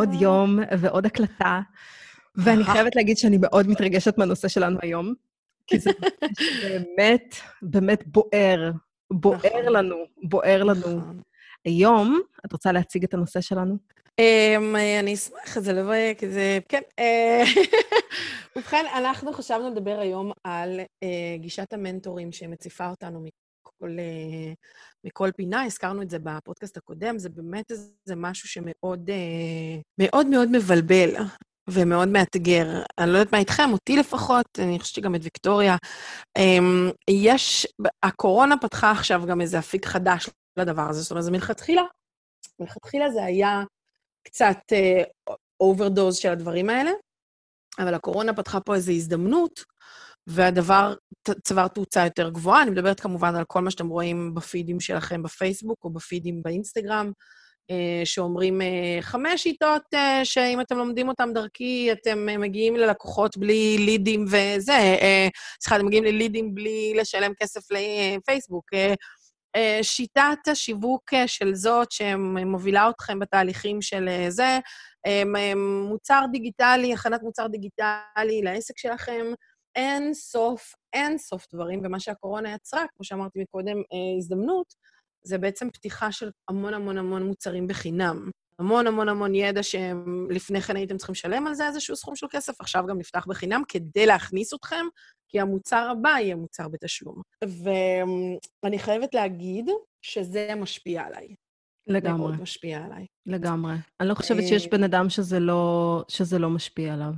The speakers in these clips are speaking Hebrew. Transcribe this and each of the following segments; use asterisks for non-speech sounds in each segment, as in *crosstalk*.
עוד יום ועוד הקלטה, ואני חייבת להגיד שאני מאוד מתרגשת מהנושא שלנו היום, כי זה *laughs* באמת, באמת בוער. בוער נכון. לנו, בוער לנו. נכון. היום, את רוצה להציג את הנושא שלנו? אמ, אני אשמח, זה לא... כי זה... כן. אה, *laughs* ובכן, אנחנו חשבנו לדבר היום על אה, גישת המנטורים שמציפה אותנו מכל, אה, מכל פינה. הזכרנו את זה בפודקאסט הקודם, זה באמת איזה משהו שמאוד מאוד מאוד מבלבל. ומאוד מאתגר. אני לא יודעת מה איתכם, אותי לפחות, אני חושבת שגם את ויקטוריה. אמ, יש, הקורונה פתחה עכשיו גם איזה אפיק חדש לדבר הזה, זאת אומרת, זה מלכתחילה, מלכתחילה זה היה קצת אוברדוז uh, של הדברים האלה, אבל הקורונה פתחה פה איזו הזדמנות, והדבר צבר תאוצה יותר גבוהה. אני מדברת כמובן על כל מה שאתם רואים בפידים שלכם בפייסבוק או בפידים באינסטגרם, uh, שאומרים uh, חמש שיטות uh, שאם אתם לומדים אותם דרכי, אתם מגיעים ללקוחות בלי לידים וזה, סליחה, אתם מגיעים ללידים בלי לשלם כסף לפייסבוק. אה, שיטת השיווק אה, של זאת שמובילה אתכם בתהליכים של אה, זה, מוצר דיגיטלי, הכנת מוצר דיגיטלי לעסק שלכם, אין סוף, אין סוף דברים, ומה שהקורונה יצרה, כמו שאמרתי מקודם, הזדמנות, זה בעצם פתיחה של המון המון המון מוצרים בחינם. המון המון המון ידע שלפני כן הייתם צריכים לשלם על זה איזשהו סכום של כסף, עכשיו גם נפתח בחינם כדי להכניס אתכם, כי המוצר הבא יהיה מוצר בתשלום. ואני חייבת להגיד שזה משפיע עליי. לגמרי. מאוד משפיע עליי. לגמרי. אני לא חושבת שיש בן אדם שזה לא, שזה לא משפיע עליו.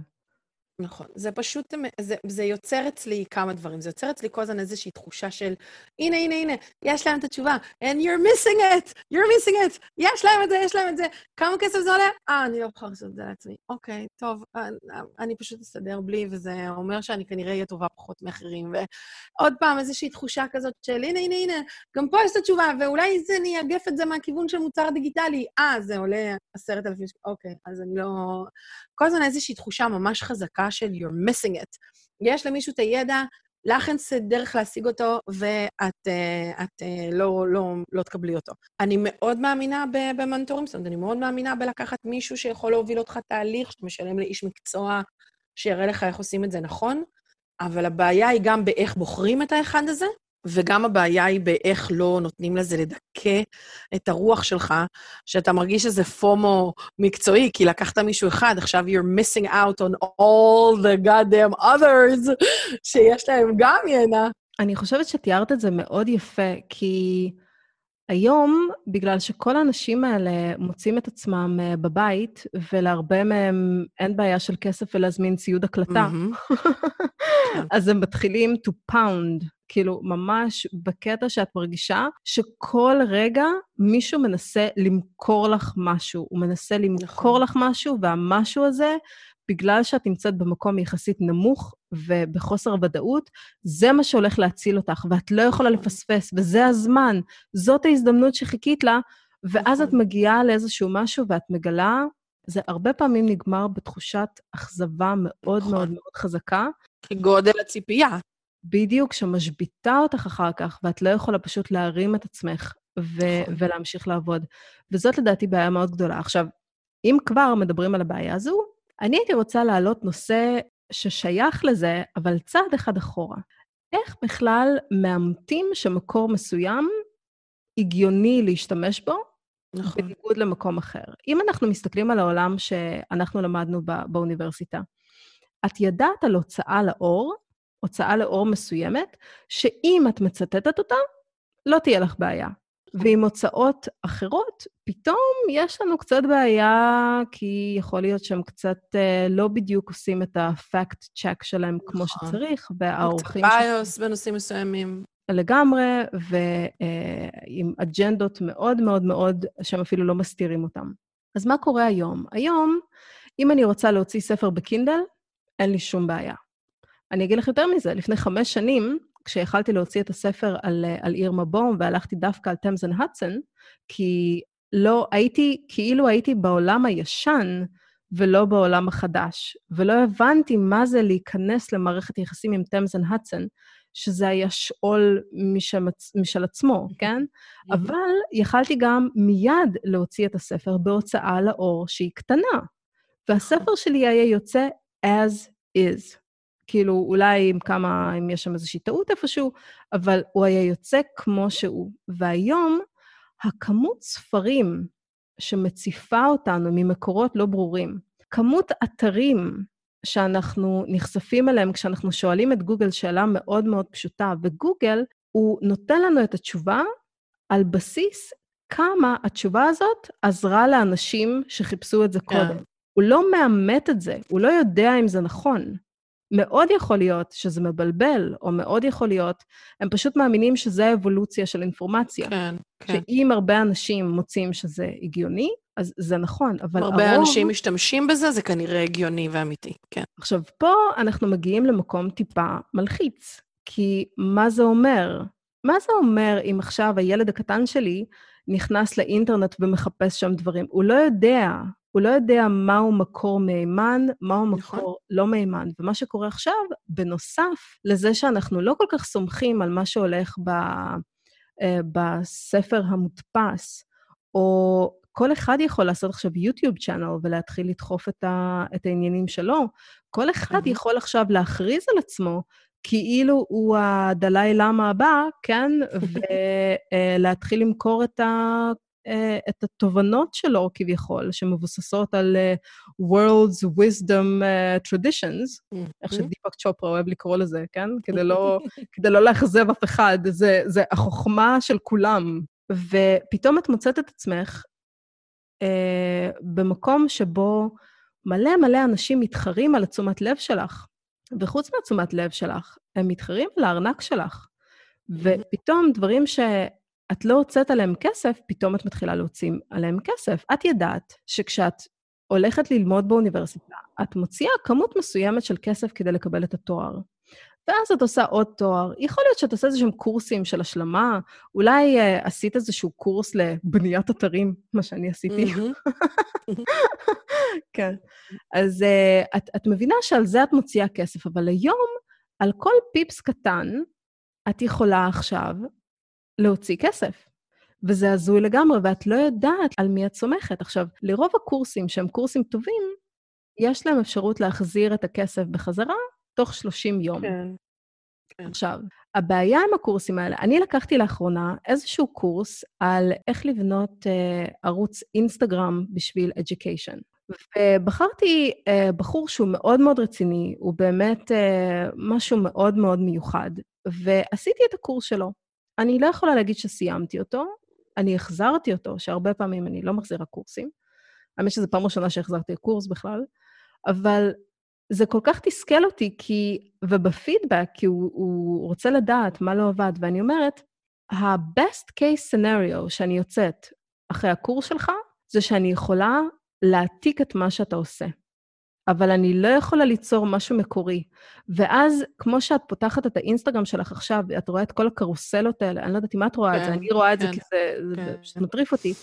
נכון. זה פשוט, זה, זה יוצר אצלי כמה דברים. זה יוצר אצלי כל הזמן איזושהי תחושה של, הנה, הנה, הנה, יש להם את התשובה, and you're missing it, you're missing it, יש להם את זה, יש להם את זה. כמה כסף זה עולה? אה, אני לא יכולה לעשות את זה לעצמי. אוקיי, טוב, אני, אני פשוט אסתדר בלי, וזה אומר שאני כנראה אהיה טובה פחות מאחרים. ועוד פעם, איזושהי תחושה כזאת של, הנה, הנה, הנה, גם פה יש את התשובה, ואולי זה, אני אגף את זה מהכיוון של מוצר דיגיטלי. אה, זה עולה עשרת אלפים אוקיי, אז אני לא... כל הזמן איזושהי תחושה ממש חזקה של you're missing it. יש למישהו את הידע, לך אין דרך להשיג אותו, ואת uh, את, uh, לא, לא, לא תקבלי אותו. אני מאוד מאמינה במנטורים, זאת אומרת, אני מאוד מאמינה בלקחת מישהו שיכול להוביל אותך תהליך, שאתה משלם לאיש מקצוע שיראה לך איך עושים את זה נכון, אבל הבעיה היא גם באיך בוחרים את האחד הזה, וגם הבעיה היא באיך לא נותנים לזה לדכא את הרוח שלך, שאתה מרגיש שזה פומו מקצועי, כי לקחת מישהו אחד, עכשיו you're missing out on all the goddamn others שיש להם גם ידע. אני חושבת שתיארת את זה מאוד יפה, כי היום, בגלל שכל האנשים האלה מוצאים את עצמם אה, בבית, ולהרבה מהם אין בעיה של כסף ולהזמין ציוד הקלטה. *laughs* אז הם מתחילים to pound כאילו, ממש בקטע שאת מרגישה שכל רגע מישהו מנסה למכור לך משהו. הוא מנסה למכור נכון. לך משהו, והמשהו הזה, בגלל שאת נמצאת במקום יחסית נמוך ובחוסר ודאות, זה מה שהולך להציל אותך, ואת לא יכולה נכון. לפספס, וזה הזמן. זאת ההזדמנות שחיכית לה, ואז את נכון. מגיעה לאיזשהו משהו ואת מגלה, זה הרבה פעמים נגמר בתחושת אכזבה מאוד מאוד מאוד חזקה. כגודל הציפייה. בדיוק, שמשביתה אותך אחר כך, ואת לא יכולה פשוט להרים את עצמך ו- נכון. ולהמשיך לעבוד. וזאת לדעתי בעיה מאוד גדולה. עכשיו, אם כבר מדברים על הבעיה הזו, אני הייתי רוצה להעלות נושא ששייך לזה, אבל צעד אחד אחורה. איך בכלל מאמתים שמקור מסוים הגיוני להשתמש בו, נכון. בניגוד למקום אחר? אם אנחנו מסתכלים על העולם שאנחנו למדנו בא- באוניברסיטה, את ידעת על הוצאה לאור הוצאה לאור מסוימת, שאם את מצטטת אותה, לא תהיה לך בעיה. ועם הוצאות אחרות, פתאום יש לנו קצת בעיה, כי יכול להיות שהם קצת אה, לא בדיוק עושים את ה-fact check שלהם נכון. כמו שצריך, והאורחים... קצת ביוס בנושאים מסוימים. לגמרי, ועם אה, אג'נדות מאוד מאוד מאוד, שהם אפילו לא מסתירים אותם. אז מה קורה היום? היום, אם אני רוצה להוציא ספר בקינדל, אין לי שום בעיה. אני אגיד לך יותר מזה, לפני חמש שנים, כשיכלתי להוציא את הספר על, על עיר מבום, והלכתי דווקא על תמזן הדסון, כי לא, הייתי, כאילו הייתי בעולם הישן ולא בעולם החדש, ולא הבנתי מה זה להיכנס למערכת יחסים עם תמזן הדסון, שזה היה שאול משמצ... משל עצמו, *laughs* כן? אבל יכלתי גם מיד להוציא את הספר בהוצאה לאור שהיא קטנה. והספר שלי היה יוצא as is. כאילו, אולי עם כמה, אם יש שם איזושהי טעות איפשהו, אבל הוא היה יוצא כמו שהוא. והיום, הכמות ספרים שמציפה אותנו ממקורות לא ברורים, כמות אתרים שאנחנו נחשפים אליהם כשאנחנו שואלים את גוגל שאלה מאוד מאוד פשוטה, וגוגל, הוא נותן לנו את התשובה על בסיס כמה התשובה הזאת עזרה לאנשים שחיפשו את זה כן. קודם. הוא לא מאמת את זה, הוא לא יודע אם זה נכון. מאוד יכול להיות שזה מבלבל, או מאוד יכול להיות, הם פשוט מאמינים שזה האבולוציה של אינפורמציה. כן, כן. שאם הרבה אנשים מוצאים שזה הגיוני, אז זה נכון, אבל הרבה הרוב... אנשים משתמשים בזה, זה כנראה הגיוני ואמיתי, כן. עכשיו, פה אנחנו מגיעים למקום טיפה מלחיץ, כי מה זה אומר? מה זה אומר אם עכשיו הילד הקטן שלי נכנס לאינטרנט ומחפש שם דברים? הוא לא יודע, הוא לא יודע מהו מקור מהימן, מהו נכון. מקור לא מהימן. ומה שקורה עכשיו, בנוסף לזה שאנחנו לא כל כך סומכים על מה שהולך ב, אה, בספר המודפס, או כל אחד יכול לעשות עכשיו יוטיוב צ'אנל ולהתחיל לדחוף את, ה, את העניינים שלו. כל אחד יכול עכשיו להכריז על עצמו כאילו הוא הדלאי למה הבא, כן? *laughs* ולהתחיל אה, למכור את, ה, את התובנות שלו כביכול, שמבוססות על uh, World's Wisdom uh, Traditions, איך שדיפק צ'ופרה אוהב לקרוא לזה, כן? כדי לא, *laughs* כדי לא לאכזב אף אחד, זה, זה החוכמה של כולם. ופתאום את מוצאת את עצמך uh, במקום שבו מלא מלא אנשים מתחרים על התשומת לב שלך, וחוץ מהתשומת לב שלך, הם מתחרים על הארנק שלך. ופתאום דברים ש... את לא הוצאת עליהם כסף, פתאום את מתחילה להוציא עליהם כסף. את ידעת שכשאת הולכת ללמוד באוניברסיטה, את מוציאה כמות מסוימת של כסף כדי לקבל את התואר. ואז את עושה עוד תואר. יכול להיות שאת עושה איזשהם קורסים של השלמה, אולי uh, עשית איזשהו קורס לבניית אתרים, מה שאני עשיתי. *laughs* כן. אז uh, את, את מבינה שעל זה את מוציאה כסף, אבל היום, על כל פיפס קטן, את יכולה עכשיו להוציא כסף. וזה הזוי לגמרי, ואת לא יודעת על מי את סומכת. עכשיו, לרוב הקורסים שהם קורסים טובים, יש להם אפשרות להחזיר את הכסף בחזרה תוך 30 יום. כן. כן. עכשיו, הבעיה עם הקורסים האלה, אני לקחתי לאחרונה איזשהו קורס על איך לבנות uh, ערוץ אינסטגרם בשביל education. ובחרתי uh, בחור שהוא מאוד מאוד רציני, הוא באמת uh, משהו מאוד מאוד מיוחד, ועשיתי את הקורס שלו. אני לא יכולה להגיד שסיימתי אותו, אני החזרתי אותו, שהרבה פעמים אני לא מחזירה קורסים. האמת שזו פעם ראשונה שהחזרתי קורס בכלל, אבל זה כל כך תסכל אותי, כי, ובפידבק, כי הוא, הוא רוצה לדעת מה לא עבד, ואני אומרת, ה-best case scenario שאני יוצאת אחרי הקורס שלך, זה שאני יכולה להעתיק את מה שאתה עושה. אבל אני לא יכולה ליצור משהו מקורי. ואז, כמו שאת פותחת את האינסטגרם שלך עכשיו, את רואה את כל הקרוסלות האלה, אני לא יודעת אם את רואה כן, את זה, כן, אני רואה את כן, זה כי זה, כן. זה פשוט מטריף אותי.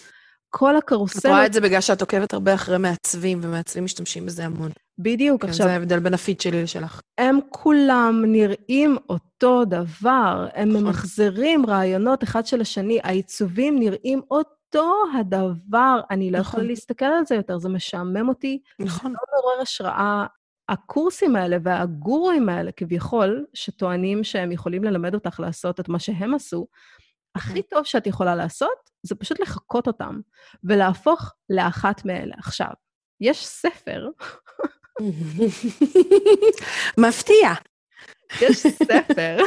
כל הקרוסלות... את רואה את זה בגלל שאת עוקבת הרבה אחרי מעצבים, ומעצבים משתמשים בזה המון. בדיוק, כן, עכשיו... זה ההבדל בין הפיד שלי לשלך. הם כולם נראים אותו דבר, הם נכון. ממחזרים רעיונות אחד של השני, העיצובים נראים אותו... אותו הדבר, אני לא יכולה נכון. להסתכל על זה יותר, זה משעמם אותי. נכון. זה לא מעורר השראה. הקורסים האלה והגורואים האלה, כביכול, שטוענים שהם יכולים ללמד אותך לעשות את מה שהם עשו, הכי טוב שאת יכולה לעשות, זה פשוט לחקות אותם ולהפוך לאחת מאלה. עכשיו, יש ספר... *laughs* מפתיע. יש ספר.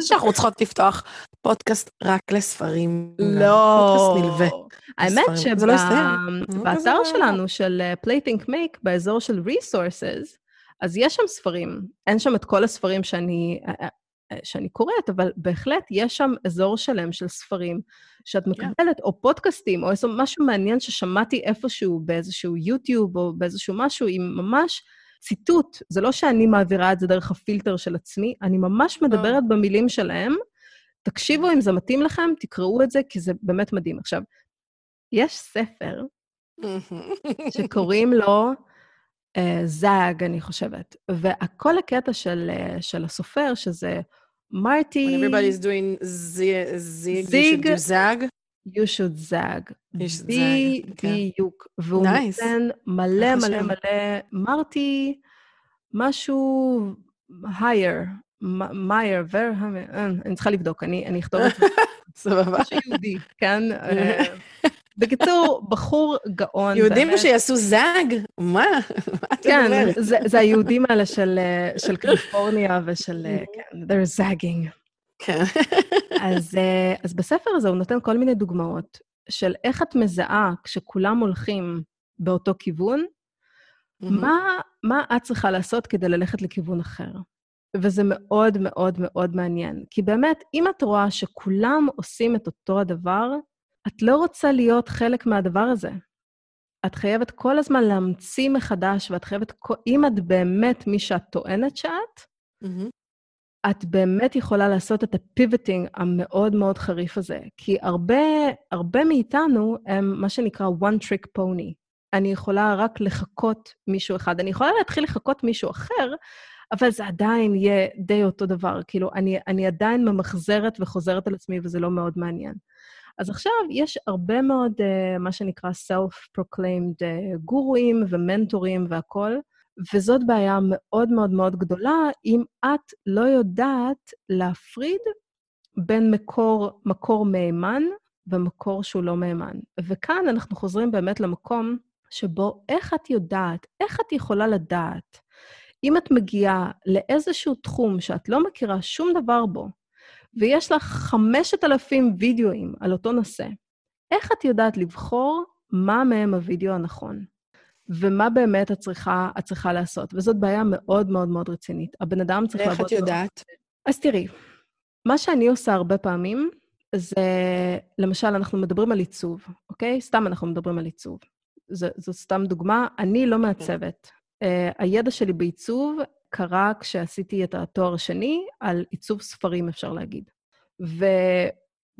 שאנחנו צריכות לפתוח פודקאסט רק לספרים. לא. פודקאסט נלווה. האמת שבאתר לא שלנו, של פלייטינק uh, מייק, באזור של resources, אז יש שם ספרים. אין שם את כל הספרים שאני, uh, uh, שאני קוראת, אבל בהחלט יש שם אזור שלם של ספרים שאת. מקבלת, או פודקאסטים, או איזה משהו מעניין ששמעתי איפשהו באיזשהו יוטיוב או באיזשהו משהו, עם ממש... ציטוט, זה לא שאני מעבירה את זה דרך הפילטר של עצמי, אני ממש מדברת במילים שלהם. תקשיבו אם זה מתאים לכם, תקראו את זה, כי זה באמת מדהים. עכשיו, יש ספר שקוראים לו uh, זאג, אני חושבת, וכל הקטע של, uh, של הסופר, שזה מרטי... When everybody is doing zig, zig, you should do zag. You should zag. Zag, כן. בדיוק. והוא Nice. נותן מלא מלא. מלא, מרטי, משהו higher, מאייר, ור, אני צריכה לבדוק, אני אכתוב את זה. סבבה. יהודי, כן? אה, בקיצור, בחור גאון. יהודים. שיעשו זאג? מה? מה את כן, מדברת? זה, היהודים האלה של, אה, קליפורניה ושל, אה, כן, they're zagging. כן. אז, אה, בספר הזה הוא נותן כל מיני דוגמאות של איך את מזהה כשכולם הולכים באותו כיוון, מה את צריכה לעשות כדי ללכת לכיוון אחר. וזה מאוד מאוד מאוד מעניין. כי באמת, אם את רואה שכולם עושים את אותו הדבר, את לא רוצה להיות חלק מהדבר הזה. את חייבת כל הזמן להמציא מחדש, ואת חייבת, אם את באמת מי שאת טוענת שאת, מהמם. את באמת יכולה לעשות את הפיבוטינג המאוד מאוד חריף הזה. כי הרבה, הרבה מאיתנו הם מה שנקרא one trick pony. אני יכולה רק לחקות מישהו אחד. אני יכולה להתחיל לחקות מישהו אחר, אבל זה עדיין יהיה די אותו דבר. כאילו, אני, אני עדיין ממחזרת וחוזרת על עצמי, וזה לא מאוד מעניין. אז עכשיו יש הרבה מאוד, uh, מה שנקרא self-proclaimed uh, גורואים ומנטורים והכול, וזאת בעיה מאוד מאוד מאוד גדולה, אם את לא יודעת להפריד בין מקור, מקור מהימן ומקור שהוא לא מהימן. וכאן אנחנו חוזרים באמת למקום שבו איך את יודעת, איך את יכולה לדעת, אם את מגיעה לאיזשהו תחום שאת לא מכירה שום דבר בו, ויש לך 5,000 וידאוים על אותו נושא, איך את יודעת לבחור מה מהם הוידאו הנכון? ומה באמת את צריכה, את צריכה לעשות. וזאת בעיה מאוד מאוד מאוד רצינית. הבן אדם צריך לעבוד... איך את יודעת? אז תראי, מה שאני עושה הרבה פעמים, זה, למשל, אנחנו מדברים על עיצוב, אוקיי? סתם אנחנו מדברים על עיצוב. זו סתם דוגמה, אני לא מעצבת. Uh, הידע שלי בעיצוב קרה כשעשיתי את התואר השני על עיצוב ספרים, אפשר להגיד.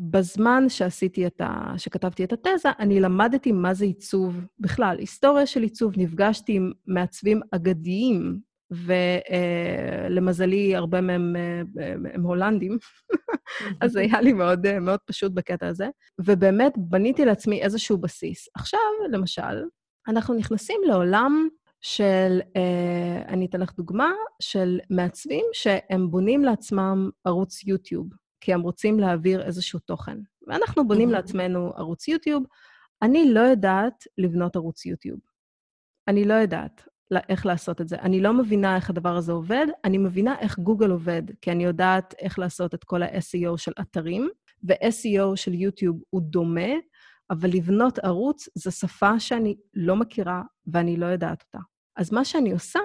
ובזמן שעשיתי את ה... שכתבתי את התזה, אני למדתי מה זה עיצוב בכלל, היסטוריה של עיצוב. נפגשתי עם מעצבים אגדיים, ולמזלי, הרבה מהם אה, הם הולנדים, *laughs* אז היה לי מאוד, אה, מאוד פשוט בקטע הזה. ובאמת בניתי לעצמי איזשהו בסיס. עכשיו, למשל, אנחנו נכנסים לעולם של, אה, אני אתן לך דוגמה, של מעצבים שהם בונים לעצמם ערוץ יוטיוב, כי הם רוצים להעביר איזשהו תוכן. ואנחנו בונים Mhm. לעצמנו ערוץ יוטיוב. אני לא יודעת לבנות ערוץ יוטיוב. אני לא יודעת איך לעשות את זה. אני לא מבינה איך הדבר הזה עובד, אני מבינה איך גוגל עובד, כי אני יודעת איך לעשות את כל ה-SEO של אתרים, ו-SEO של יוטיוב הוא דומה, אבל לבנות ערוץ זו שפה שאני לא מכירה ואני לא יודעת אותה. אז מה שאני עושה,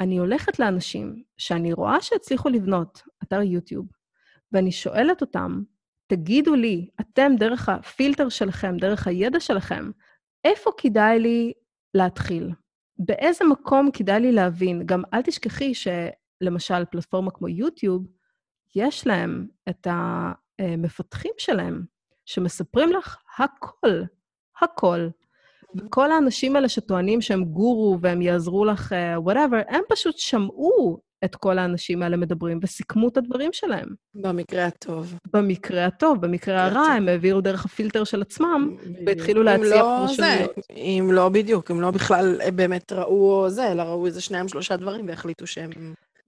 אני הולכת לאנשים שאני רואה שהצליחו לבנות אתר יוטיוב, ואני שואלת אותם, תגידו לי, אתם דרך הפילטר שלכם, דרך הידע שלכם, איפה כדאי לי להתחיל? באיזה מקום כדאי לי להבין? גם אל תשכחי שלמשל פלטפורמה כמו יוטיוב, יש להם את המפתחים שלהם, שמספרים לך הכל, הכל. וכל האנשים האלה שטוענים שהם גורו והם יעזרו לך, whatever, הם פשוט שמעו את כל האנשים האלה מדברים וסיכמו את הדברים שלהם. במקרה הטוב. במקרה הטוב, במקרה הרע, הם העבירו דרך הפילטר של עצמם, והתחילו להציע לו פרשנויות. אם לא בדיוק, אם לא בכלל באמת ראו זה, אלא ראו איזה שניים, שלושה דברים והחליטו שהם...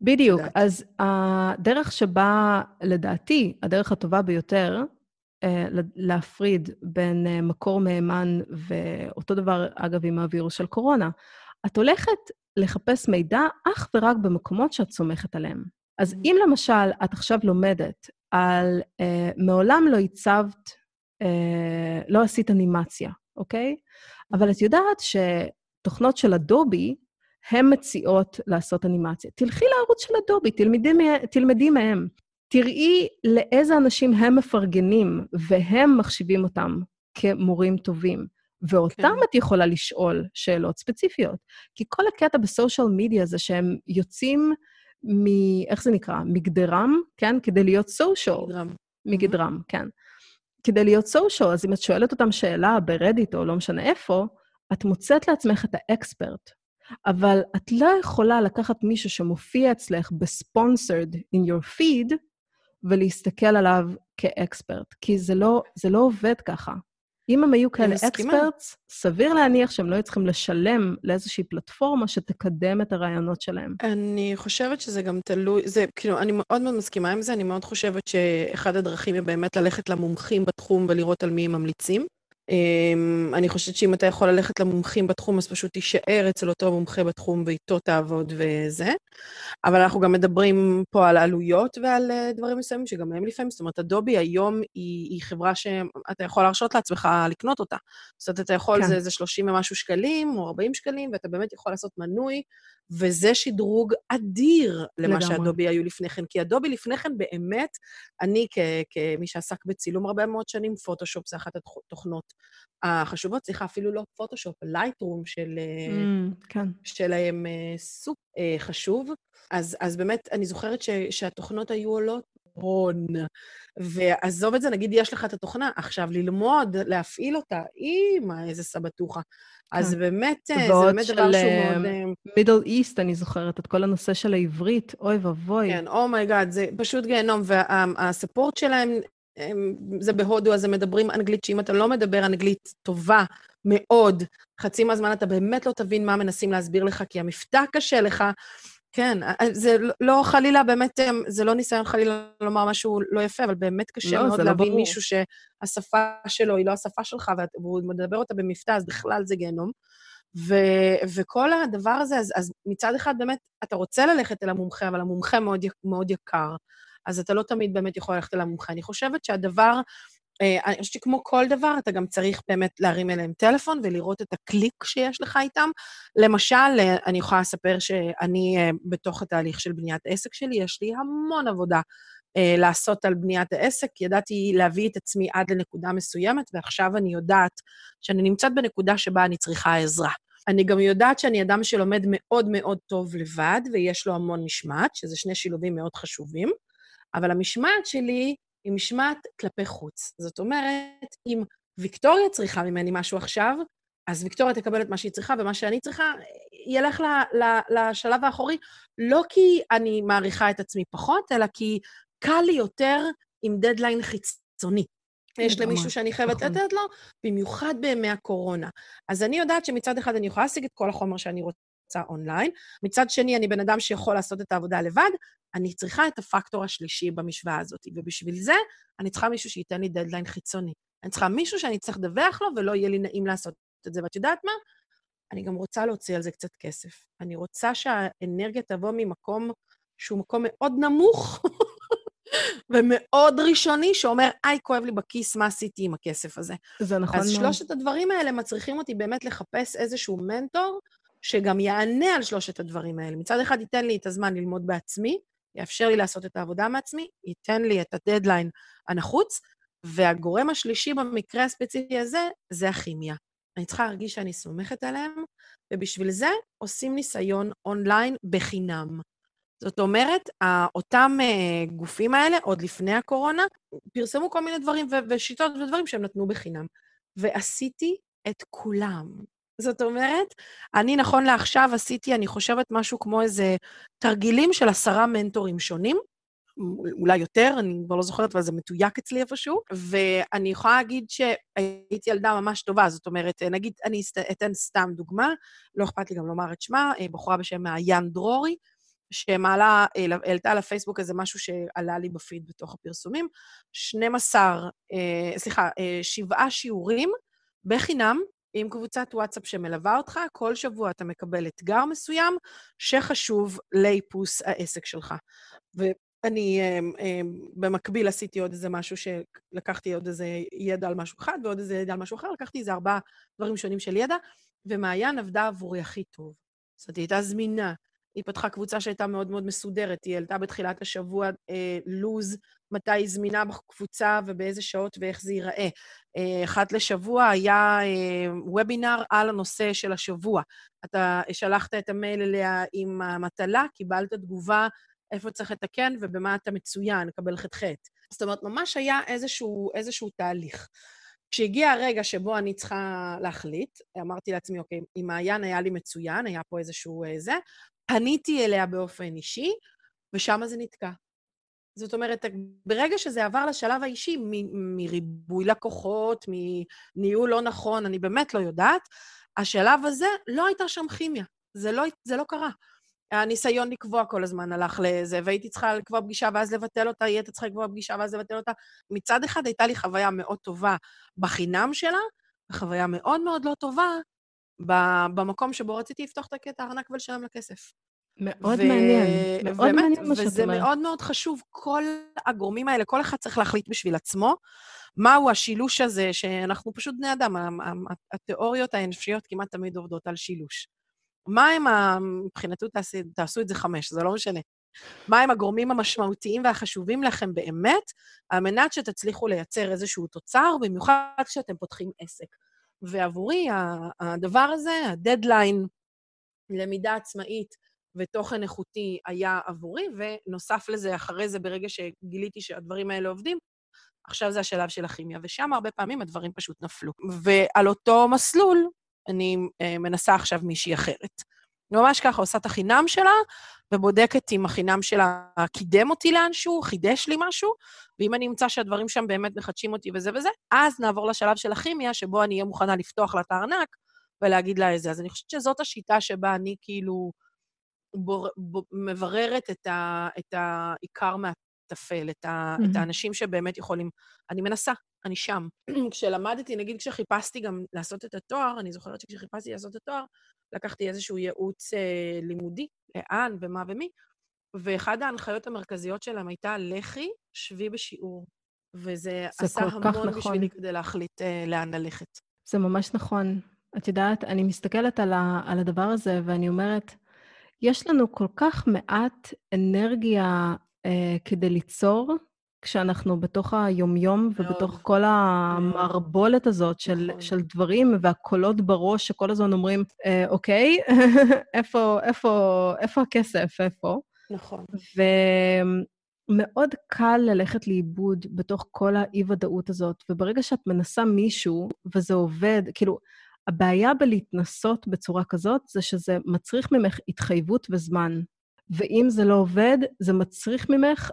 בדיוק. אז הדרך שבה, לדעתי, הדרך הטובה ביותר, אה, להפריד בין אה, מקור מהימן, ואותו דבר, אגב, עם הווירוס של קורונה, את הולכת לחפש מידע אך ורק במקומות שאת סומכת עליהם. אז אם למשל את עכשיו לומדת על, אה, מעולם לא הצבת, אה, לא עשית אנימציה, אוקיי? אבל את יודעת שתוכנות של אדובי, הן מציעות לעשות אנימציה. תלכי לערוץ של אדובי, תלמדי, תלמדי מהם. תראי לאיזה אנשים הם מפרגנים, והם מחשיבים אותם כמורים טובים. ואותם כן. את יכולה לשאול שאלות ספציפיות. כי כל הקטע בסושיאל מדיה זה שהם יוצאים מ... איך זה נקרא? מגדרם, כן? כדי להיות סושיאל. גרם. מגדרם, כן. כדי להיות סושיאל, אז אם את שואלת אותם שאלה ברדיט או לא משנה איפה, את מוצאת לעצמך את האקספרט. אבל את לא יכולה לקחת מישהו שמופיע אצלך ב-sponsored in your feed, ולהסתכל עליו כאקספרט, כי זה לא, זה לא עובד ככה. אם הם היו כאלה אקספרטס, סביר להניח שהם לא היו צריכים לשלם לאיזושהי פלטפורמה שתקדם את הרעיונות שלהם. אני חושבת שזה גם תלוי, זה, כאילו, אני מאוד מאוד מסכימה עם זה, אני מאוד חושבת שאחד הדרכים היא באמת ללכת למומחים בתחום ולראות על מי הם ממליצים. Um, אני חושבת שאם אתה יכול ללכת למומחים בתחום, אז פשוט תישאר אצל אותו מומחה בתחום ואיתו תעבוד וזה. אבל אנחנו גם מדברים פה על עלויות ועל uh, דברים מסוימים שגם הם לפעמים, זאת אומרת, אדובי היום היא, היא חברה שאתה יכול להרשות לעצמך לקנות אותה. זאת אומרת, אתה יכול, כן. זה, זה 30 ומשהו שקלים או 40 שקלים, ואתה באמת יכול לעשות מנוי, וזה שדרוג אדיר למה לגמרי. שאדובי היו לפני כן. כי אדובי לפני כן באמת, אני כ, כמי שעסק בצילום הרבה מאוד שנים, פוטושופ זה אחת התוכנות החשובות, סליחה, אפילו לא פוטושופ, לייטרום של, mm, כן. שלהם אה, סופ אה, חשוב. אז, אז באמת, אני זוכרת ש, שהתוכנות היו עולות הון. ועזוב את זה, נגיד יש לך את התוכנה, עכשיו ללמוד, להפעיל אותה, אימא, איזה סבתוכה. אז כן. באמת, אה, זה באמת דבר שהוא מאוד... מידל איסט, אני זוכרת, את כל הנושא של העברית, אוי ואבוי. כן, oh my god, oh זה פשוט גיהנום, וה support שלהם הם, זה בהודו, אז הם מדברים אנגלית, שאם אתה לא מדבר אנגלית טובה מאוד, חצי מהזמן אתה באמת לא תבין מה מנסים להסביר לך, כי המבטא קשה לך. כן, זה לא חלילה, באמת, זה לא ניסיון חלילה לומר משהו לא יפה, אבל באמת קשה לא, מאוד לא להבין לא מישהו שהשפה שלו היא לא השפה שלך, והוא מדבר אותה במבטא, אז בכלל זה גיהנום. ו- וכל הדבר הזה, אז, אז מצד אחד באמת, אתה רוצה ללכת אל המומחה, אבל המומחה מאוד, מאוד יקר. אז אתה לא תמיד באמת יכול ללכת אל המומחה. אני חושבת שהדבר, אה, אני חושבת שכמו כל דבר, אתה גם צריך באמת להרים אליהם טלפון ולראות את הקליק שיש לך איתם. למשל, אה, אני יכולה לספר שאני אה, בתוך התהליך של בניית עסק שלי, יש לי המון עבודה לעשות על בניית העסק. ידעתי להביא את עצמי עד לנקודה מסוימת, ועכשיו אני יודעת שאני נמצאת בנקודה שבה אני צריכה עזרה. אני גם יודעת שאני אדם שלומד מאוד מאוד טוב לבד, ויש לו המון משמעת, שזה שני שילובים מאוד חשובים. אבל המשמעת שלי היא משמעת כלפי חוץ. זאת אומרת, אם ויקטוריה צריכה ממני משהו עכשיו, אז ויקטוריה תקבל את מה שהיא צריכה, ומה שאני צריכה ילך ל, ל, לשלב האחורי, לא כי אני מעריכה את עצמי פחות, אלא כי קל לי יותר עם דדליין חיצוני. יש למישהו שאני חייבת נכון. לתת לו, במיוחד בימי הקורונה. אז אני יודעת שמצד אחד אני יכולה להשיג את כל החומר שאני רוצה. הרצאה אונליין. מצד שני, אני בן אדם שיכול לעשות את העבודה לבד, אני צריכה את הפקטור השלישי במשוואה הזאת. ובשביל זה, אני צריכה מישהו שייתן לי דדליין חיצוני. אני צריכה מישהו שאני צריך לדווח לו ולא יהיה לי נעים לעשות את זה. ואת יודעת מה? אני גם רוצה להוציא על זה קצת כסף. אני רוצה שהאנרגיה תבוא ממקום שהוא מקום מאוד נמוך *laughs* ומאוד ראשוני, שאומר, היי, כואב לי בכיס, מה עשיתי עם הכסף הזה? זה נכון. אז שלושת הדברים האלה מצריכים אותי באמת לחפש איזשהו מנטור שגם יענה על שלושת הדברים האלה. מצד אחד ייתן לי את הזמן ללמוד בעצמי, יאפשר לי לעשות את העבודה מעצמי, ייתן לי את הדדליין הנחוץ, והגורם השלישי במקרה הספציפי הזה, זה הכימיה. אני צריכה להרגיש שאני סומכת עליהם, ובשביל זה עושים ניסיון אונליין בחינם. זאת אומרת, אותם אה, גופים האלה, עוד לפני הקורונה, פרסמו כל מיני דברים ושיטות ודברים שהם נתנו בחינם. ועשיתי את כולם. זאת אומרת, אני נכון לעכשיו עשיתי, אני חושבת, משהו כמו איזה תרגילים של עשרה מנטורים שונים, אולי יותר, אני כבר לא זוכרת, אבל זה מתויק אצלי איפשהו, ואני יכולה להגיד שהייתי ילדה ממש טובה, זאת אומרת, נגיד, אני אתן סתם דוגמה, לא אכפת לי גם לומר את שמה, אה, בחורה בשם מעיין דרורי, שמעלה, העלתה לפייסבוק איזה משהו שעלה לי בפיד בתוך הפרסומים, 12, אה, סליחה, אה, שבעה שיעורים בחינם, עם קבוצת וואטסאפ שמלווה אותך, כל שבוע אתה מקבל אתגר מסוים שחשוב לאיפוס העסק שלך. ואני במקביל עשיתי עוד איזה משהו שלקחתי עוד איזה ידע על משהו אחד ועוד איזה ידע על משהו אחר, לקחתי איזה ארבעה דברים שונים של ידע, ומעיין עבדה עבורי הכי טוב. זאת אומרת, היא הייתה זמינה, היא פתחה קבוצה שהייתה מאוד מאוד מסודרת, היא העלתה בתחילת השבוע אה, לוז, מתי היא זמינה בקבוצה ובאיזה שעות ואיך זה ייראה. אה, אחת לשבוע היה אה, וובינר על הנושא של השבוע. אתה שלחת את המייל אליה עם המטלה, קיבלת תגובה איפה צריך לתקן ובמה אתה מצוין, קבל ח"ח. זאת אומרת, ממש היה איזשהו, איזשהו תהליך. כשהגיע הרגע שבו אני צריכה להחליט, אמרתי לעצמי, אוקיי, עם מעיין היה לי מצוין, היה פה איזשהו אה, זה, פניתי אליה באופן אישי, ושם זה נתקע. זאת אומרת, ברגע שזה עבר לשלב האישי, מריבוי לקוחות, מניהול לא נכון, אני באמת לא יודעת, השלב הזה, לא הייתה שם כימיה. זה לא, זה לא קרה. הניסיון לקבוע כל הזמן הלך לזה, והייתי צריכה לקבוע פגישה ואז לבטל אותה, היא הייתה צריכה לקבוע פגישה ואז לבטל אותה. מצד אחד הייתה לי חוויה מאוד טובה בחינם שלה, וחוויה מאוד מאוד לא טובה במקום שבו רציתי לפתוח את הארנק ולשלם לה כסף. מאוד ו... מעניין, מאוד באמת, מעניין מה שאת אומרת. וזה מאוד מאוד חשוב, כל הגורמים האלה, כל אחד צריך להחליט בשביל עצמו מהו השילוש הזה, שאנחנו פשוט בני אדם, התיאוריות האנושיות כמעט תמיד עובדות על שילוש. מה הם, ה... מבחינתו תעשו, תעשו את זה חמש, זה לא משנה. מה הם הגורמים המשמעותיים והחשובים לכם באמת, על מנת שתצליחו לייצר איזשהו תוצר, במיוחד כשאתם פותחים עסק. ועבורי, הדבר הזה, הדדליין, למידה עצמאית ותוכן איכותי היה עבורי, ונוסף לזה, אחרי זה, ברגע שגיליתי שהדברים האלה עובדים, עכשיו זה השלב של הכימיה, ושם הרבה פעמים הדברים פשוט נפלו. ועל אותו מסלול אני אה, מנסה עכשיו מישהי אחרת. ממש ככה, עושה את החינם שלה, ובודקת אם החינם שלה קידם אותי לאנשהו, חידש לי משהו, ואם אני אמצא שהדברים שם באמת מחדשים אותי וזה וזה, אז נעבור לשלב של הכימיה, שבו אני אהיה מוכנה לפתוח לה את הארנק ולהגיד לה איזה. אז אני חושבת שזאת השיטה שבה אני כאילו בור, בור, מבררת את, ה, את העיקר מהטפל, את, ה, mm-hmm. את האנשים שבאמת יכולים. אני מנסה, אני שם. *clears throat* כשלמדתי, נגיד כשחיפשתי גם לעשות את התואר, אני זוכרת שכשחיפשתי לעשות את התואר, לקחתי איזשהו ייעוץ אה, לימודי, לאן ומה ומי, ואחד ההנחיות המרכזיות שלהם הייתה, לכי, שבי בשיעור. וזה עשה המון נכון. בשבילי כדי להחליט אה, לאן ללכת. זה ממש נכון. את יודעת, אני מסתכלת על, ה, על הדבר הזה ואני אומרת, יש לנו כל כך מעט אנרגיה אה, כדי ליצור, כשאנחנו בתוך היומיום ובתוך כל המערבולת הזאת של, נכון. של דברים והקולות בראש שכל הזמן אומרים, אה, אוקיי, *laughs* איפה, איפה, איפה הכסף, איפה? נכון. ומאוד קל ללכת לאיבוד בתוך כל האי-ודאות הזאת, וברגע שאת מנסה מישהו וזה עובד, כאילו, הבעיה בלהתנסות בצורה כזאת זה שזה מצריך ממך התחייבות וזמן. ואם זה לא עובד, זה מצריך ממך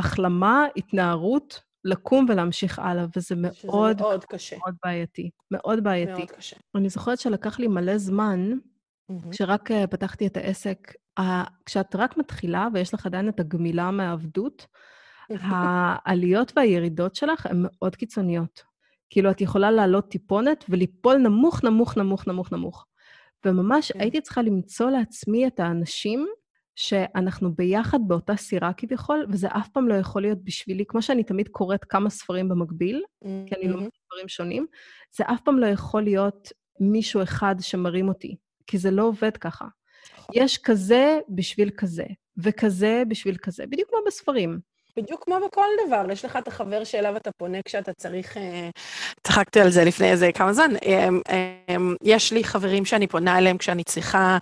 החלמה, התנערות, לקום ולהמשיך הלאה, וזה מאוד, מאוד קשה. מאוד בעייתי. מאוד בעייתי. מאוד קשה. אני זוכרת שלקח לי מלא זמן, mm-hmm. כשרק uh, פתחתי את העסק, כשאת רק מתחילה ויש לך עדיין את הגמילה מהעבדות, העליות והירידות שלך הן מאוד קיצוניות. כאילו, את יכולה לעלות טיפונת וליפול נמוך, נמוך, נמוך, נמוך, נמוך. וממש כן. הייתי צריכה למצוא לעצמי את האנשים שאנחנו ביחד באותה סירה כביכול, וזה אף פעם לא יכול להיות בשבילי, כמו שאני תמיד קוראת כמה ספרים במקביל, mm-hmm. כי אני לומדת דברים שונים, זה אף פעם לא יכול להיות מישהו אחד שמרים אותי, כי זה לא עובד ככה. נכון. יש כזה בשביל כזה, וכזה בשביל כזה, בדיוק כמו בספרים. בדיוק כמו בכל דבר, יש לך את החבר שאליו אתה פונה כשאתה צריך... אה, צחקתי על זה לפני איזה כמה זמן. אמ, אמ, יש לי חברים שאני פונה אליהם כשאני צריכה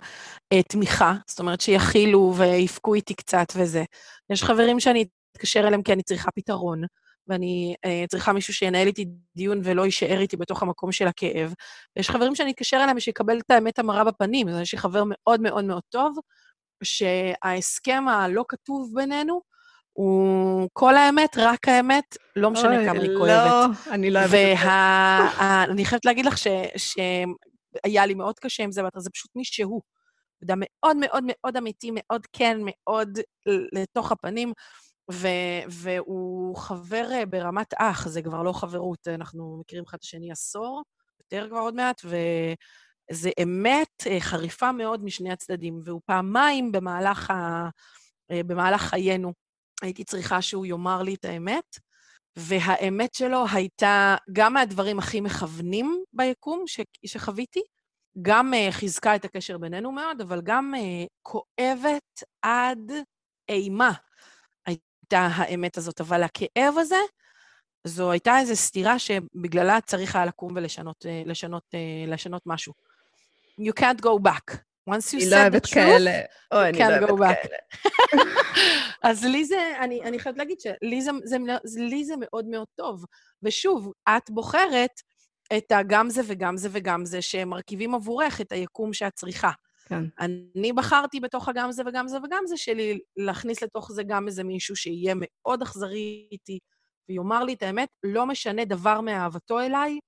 אה, תמיכה, זאת אומרת שיכילו ויפקו איתי קצת וזה. יש חברים שאני אתקשר אליהם כי אני צריכה פתרון, ואני uh, צריכה מישהו שינהל איתי דיון ולא יישאר איתי בתוך המקום של הכאב. ויש חברים שאני אתקשר אליהם ושיקבל את האמת המרה בפנים. אז יש לי חבר מאוד מאוד מאוד טוב, שההסכם הלא כתוב בינינו, הוא כל האמת, רק האמת, לא משנה אוי, כמה היא לא, כואבת. לא, אני לא אוהבת את זה. ואני חייבת להגיד לך שהיה לי מאוד קשה עם זה, ואתה זה פשוט מי שהוא. אדם מאוד מאוד מאוד אמיתי, מאוד כן, מאוד לתוך הפנים, ו- והוא חבר אה, ברמת אח, זה כבר לא חברות, אנחנו מכירים אחד את השני עשור, יותר כבר עוד מעט, וזה אמת אה, חריפה מאוד משני הצדדים, והוא פעמיים במהלך, ה- אה, במהלך חיינו הייתי צריכה שהוא יאמר לי את האמת, והאמת שלו הייתה גם מהדברים הכי מכוונים ביקום ש- שחוויתי, גם uh, חיזקה את הקשר בינינו מאוד, אבל גם uh, כואבת עד אימה הייתה האמת הזאת. אבל הכאב הזה, זו הייתה איזו סתירה שבגללה צריך היה לקום ולשנות uh, לשנות, לשנות משהו. You can't go back. Once you said the truth, you can't go back. *laughs* אז לי זה, אני, אני חייבת להגיד שלי זה, זה, זה, לי זה מאוד מאוד טוב. ושוב, את בוחרת את הגם זה וגם זה וגם זה, שמרכיבים עבורך את היקום שאת צריכה. כן. אני בחרתי בתוך הגם זה וגם זה וגם זה שלי, להכניס לתוך זה גם איזה מישהו שיהיה מאוד אכזרי איתי, ויאמר לי את האמת, לא משנה דבר מאהבתו אליי,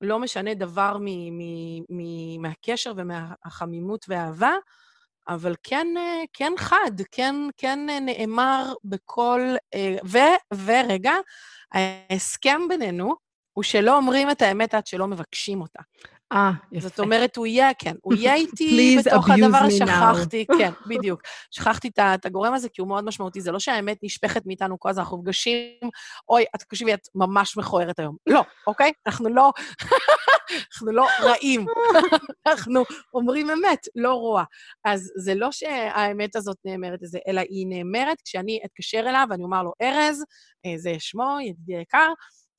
לא משנה דבר מ- מ- מ- מהקשר ומהחמימות והאהבה, אבל כן, אה, כן חד, כן, כן אה, נאמר בכל... אה, ו, ורגע, ההסכם בינינו הוא שלא אומרים את האמת עד שלא מבקשים אותה. אה, יפה. זאת אומרת, הוא יהיה, כן, הוא יהיה *laughs* איתי בתוך הדבר, שכחתי, *laughs* כן, בדיוק. שכחתי את הגורם הזה, כי הוא מאוד משמעותי. זה לא שהאמת נשפכת מאיתנו כל הזמן, אנחנו נפגשים, אוי, את תקשיבי, את ממש מכוערת היום. לא, אוקיי? אנחנו לא, *laughs* אנחנו לא רעים. אנחנו אומרים אמת, לא רוע. אז זה לא שהאמת הזאת נאמרת לזה, אלא היא נאמרת כשאני אתקשר אליו ואני אומר לו, ארז, אה, זה שמו, ידידי היקר,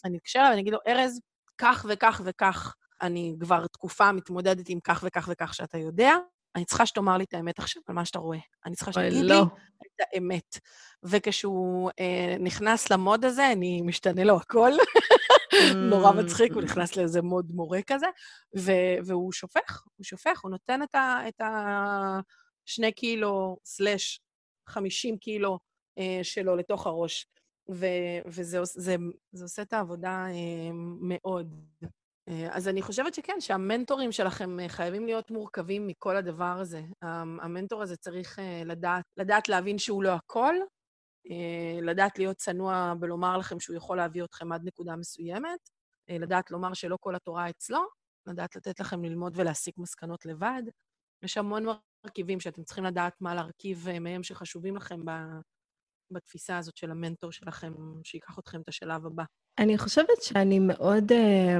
אני אתקשר אליו ואני אגיד לו, ארז, כך וכך וכך אני כבר תקופה מתמודדת עם כך וכך וכך שאתה יודע, אני צריכה שתאמר לי את האמת עכשיו על מה שאתה רואה. אני צריכה שתגיד לא. לי את האמת. וכשהוא אה, נכנס למוד הזה, אני משתנה לו הכל. *laughs* נורא מצחיק, הוא נכנס לאיזה מוד מורה כזה, ו- והוא שופך, הוא שופך, הוא נותן את ה... את ה... שני קילו סלש חמישים קילו אה, שלו לתוך הראש. ו- וזה זה, זה עושה את העבודה אה, מאוד. אה, אז אני חושבת שכן, שהמנטורים שלכם אה, חייבים להיות מורכבים מכל הדבר הזה. המנטור הזה צריך אה, לדעת, לדעת להבין שהוא לא הכל, לדעת להיות צנוע ולומר לכם שהוא יכול להביא אתכם עד נקודה מסוימת, לדעת לומר שלא כל התורה אצלו, לדעת לתת לכם ללמוד ולהסיק מסקנות לבד. יש המון מרכיבים שאתם צריכים לדעת מה להרכיב מהם שחשובים לכם בתפיסה הזאת של המנטור שלכם, שיקח אתכם את השלב הבא. אני חושבת שאני מאוד... אה,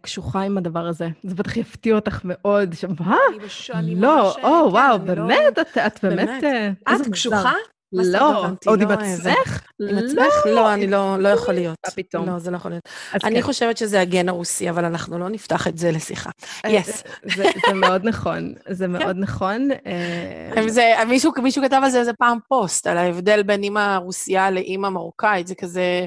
קשוחה עם הדבר הזה. זה בטח יפתיע אותך מאוד, שמה? אני בשני לא, או, כן, וואו, לא- באמת? את באמת... אה, את קשוחה? לא, עוד עם עצמך? עם עצמך? לא, אני לא, לא יכול להיות. מה פתאום? לא, זה לא יכול להיות. אני כן. חושבת שזה הגן הרוסי, אבל אנחנו לא נפתח את זה לשיחה. יס. זה מאוד נכון, זה *laughs* כן. מאוד נכון. אה, מישהו כתב על זה איזה פעם פוסט, על ההבדל בין אימא רוסייה לאימא מרוקאית, זה כזה...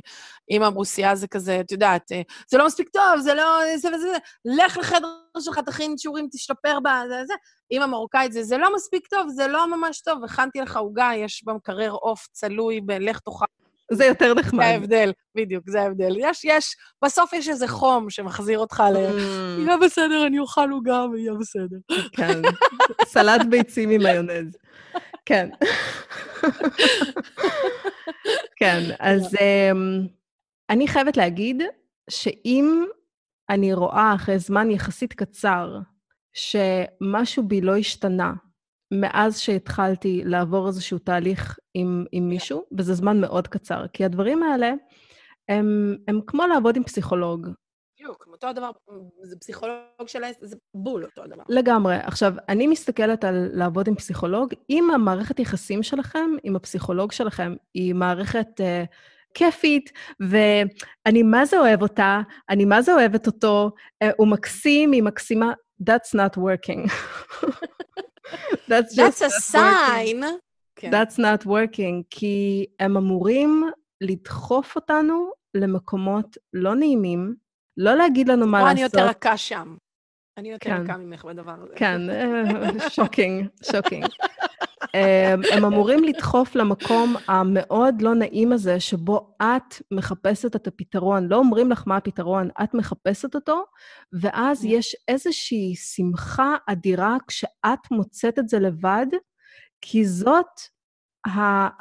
אימא רוסיה זה כזה, את יודעת, אה, זה לא מספיק טוב, זה לא... זה וזה, לך לחדר שלך, תכין שיעורים, תשתפר בה, זה. אימא מרוקאית זה, זה לא מספיק טוב, זה לא ממש טוב, הכנתי לך עוגה, יש במקרר עוף צלוי בלך תאכל. זה יותר נחמד. זה ההבדל, בדיוק, זה ההבדל. יש, יש, בסוף יש איזה חום שמחזיר אותך ל... Mm. יהיה בסדר, אני אוכל עוגה ויהיה בסדר. כן, סלט ביצים עם מיונז. כן. כן, אז אמ, אני חייבת להגיד שאם אני רואה אחרי זמן יחסית קצר שמשהו בי לא השתנה מאז שהתחלתי לעבור איזשהו תהליך עם, עם מישהו, וזה זמן מאוד קצר, כי הדברים האלה הם, הם כמו לעבוד עם פסיכולוג. בדיוק, אותו הדבר, זה פסיכולוג של העסק, זה בול אותו הדבר. לגמרי. עכשיו, אני מסתכלת על לעבוד עם פסיכולוג. אם המערכת יחסים שלכם, עם הפסיכולוג שלכם, היא מערכת uh, כיפית, ואני מה זה אוהב אותה, אני מה זה אוהבת אותו, uh, הוא מקסים, היא מקסימה, that's not working. *laughs* that's just that's a sign. כן. That's not working, כי הם אמורים לדחוף אותנו למקומות לא נעימים, לא להגיד לנו מה לעשות. או אני יותר רכה שם. אני יותר כן. רכה ממך בדבר הזה. כן, *laughs* שוקינג, שוקינג. הם, הם אמורים לדחוף למקום המאוד לא נעים הזה, שבו את מחפשת את הפתרון. לא אומרים לך מה הפתרון, את מחפשת אותו, ואז כן. יש איזושהי שמחה אדירה כשאת מוצאת את זה לבד, כי זאת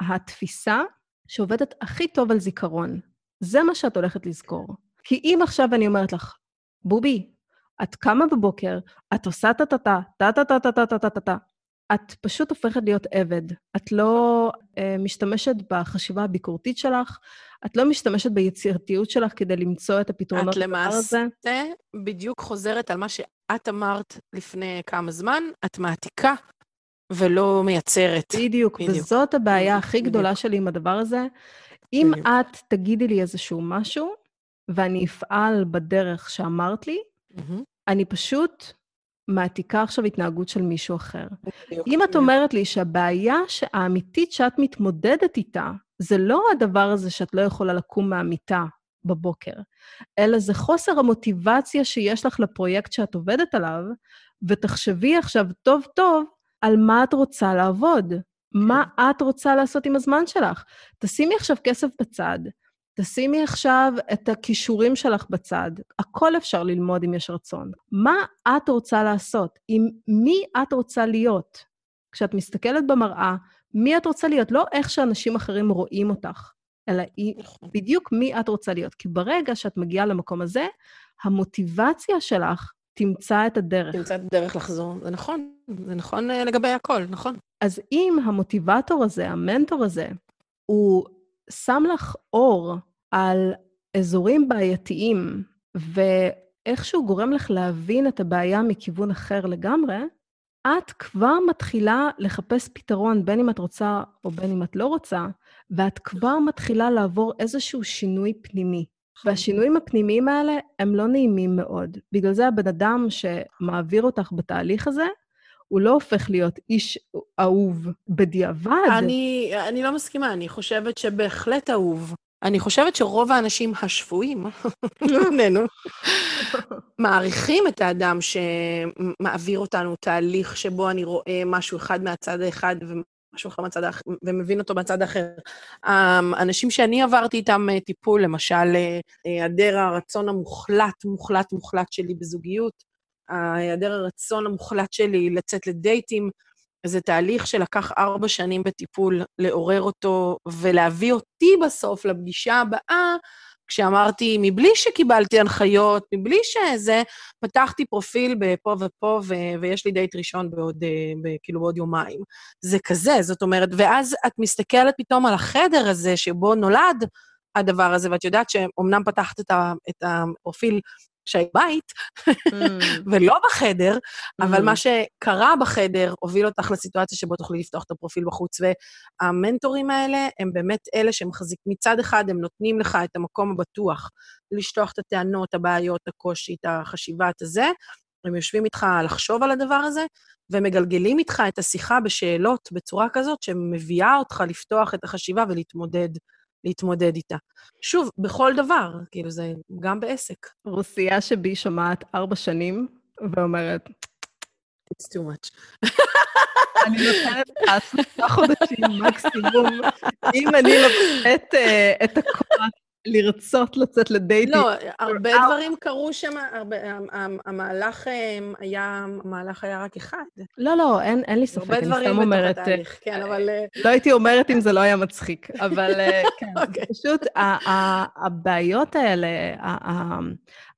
התפיסה שעובדת הכי טוב על זיכרון. זה מה שאת הולכת לזכור. כי אם עכשיו אני אומרת לך, בובי, את קמה בבוקר, את עושה טה-טה-טה, טה-טה-טה-טה-טה-טה-טה, את פשוט הופכת להיות עבד. את לא uh, משתמשת בחשיבה הביקורתית שלך, את לא משתמשת ביצירתיות שלך כדי למצוא את הפתרונות לדבר הזה. את למעשה בדיוק חוזרת על מה שאת אמרת לפני כמה זמן, את מעתיקה ולא מייצרת. בדיוק, בדיוק. וזאת הבעיה בדיוק, הכי גדולה בדיוק. שלי עם הדבר הזה. אם בדיוק. את תגידי לי איזשהו משהו, ואני אפעל בדרך שאמרת לי, mm-hmm. אני פשוט מעתיקה עכשיו התנהגות של מישהו אחר. בדיוק, אם את אומרת לי שהבעיה האמיתית שאת מתמודדת איתה, זה לא הדבר הזה שאת לא יכולה לקום מהמיטה בבוקר, אלא זה חוסר המוטיבציה שיש לך לפרויקט שאת עובדת עליו, ותחשבי עכשיו טוב-טוב על מה את רוצה לעבוד, מה את רוצה לעשות עם הזמן שלך. תשימי עכשיו כסף בצד, תשימי עכשיו את הכישורים שלך בצד. הכל אפשר ללמוד אם יש רצון. מה את רוצה לעשות? עם מי את רוצה להיות? כשאת מסתכלת במראה, מי את רוצה להיות? לא איך שאנשים אחרים רואים אותך, אלא נכון. בדיוק מי את רוצה להיות. כי ברגע שאת מגיעה למקום הזה, המוטיבציה שלך תמצא את הדרך. תמצא את הדרך לחזור. זה נכון, זה נכון אה, לגבי הכל, נכון. אז אם המוטיבטור הזה, המנטור הזה, הוא שם לך אור על אזורים בעייתיים, ואיכשהו גורם לך להבין את הבעיה מכיוון אחר לגמרי, את כבר מתחילה לחפש פתרון, בין אם את רוצה או בין אם את לא רוצה, ואת כבר מתחילה לעבור איזשהו שינוי פנימי. והשינויים הפנימיים האלה הם לא נעימים מאוד. בגלל זה הבן אדם שמעביר אותך בתהליך הזה, הוא לא הופך להיות איש אהוב בדיעבד. אני, אני לא מסכימה, אני חושבת שבהחלט אהוב. אני חושבת שרוב האנשים השפויים, בינינו, מעריכים את האדם שמעביר אותנו תהליך שבו אני רואה משהו אחד מהצד האחד משהו אחר מהצד האחר, ומבין אותו מהצד האחר. האנשים שאני עברתי איתם אה, טיפול, למשל, אה, היעדר הרצון המוחלט, מוחלט, מוחלט שלי בזוגיות, היעדר הרצון המוחלט שלי לצאת לדייטים, זה תהליך שלקח ארבע שנים בטיפול לעורר אותו ולהביא אותי בסוף לפגישה הבאה, כשאמרתי, מבלי שקיבלתי הנחיות, מבלי שזה, פתחתי פרופיל בפה ופה, ו- ויש לי דייט ראשון בעוד, אה, ב- כאילו בעוד יומיים. זה כזה, זאת אומרת, ואז את מסתכלת פתאום על החדר הזה שבו נולד הדבר הזה, ואת יודעת שאומנם פתחת את, ה- את הפרופיל שהיית בית, mm. *laughs* ולא בחדר, mm. אבל מה שקרה בחדר הוביל אותך לסיטואציה שבו תוכלי לפתוח את הפרופיל בחוץ. והמנטורים האלה הם באמת אלה שמחזיק, מצד אחד הם נותנים לך את המקום הבטוח לשטוח את הטענות, הבעיות, הקושי, את החשיבה, את הזה, הם יושבים איתך לחשוב על הדבר הזה, ומגלגלים איתך את השיחה בשאלות בצורה כזאת שמביאה אותך לפתוח את החשיבה ולהתמודד להתמודד איתה. שוב, בכל דבר, כאילו זה גם בעסק. רוסיה שבי שומעת ארבע שנים ואומרת, It's too much. אני נותנת לך שלושה חודשים מקסימום, אם אני לוקחת אה, את הכוח לרצות לצאת לדייטים. לא, הרבה דברים קרו שם, המהלך אמ, היה, המהלך היה רק אחד. לא, לא, אין, אין לי ספק, אני סתם אומרת... הרבה דברים בתוך התהליך, כן, אבל... אה, לא הייתי אומרת אם זה לא היה מצחיק, *laughs* אבל אה, כן, okay. אוקיי. פשוט הבעיות האלה,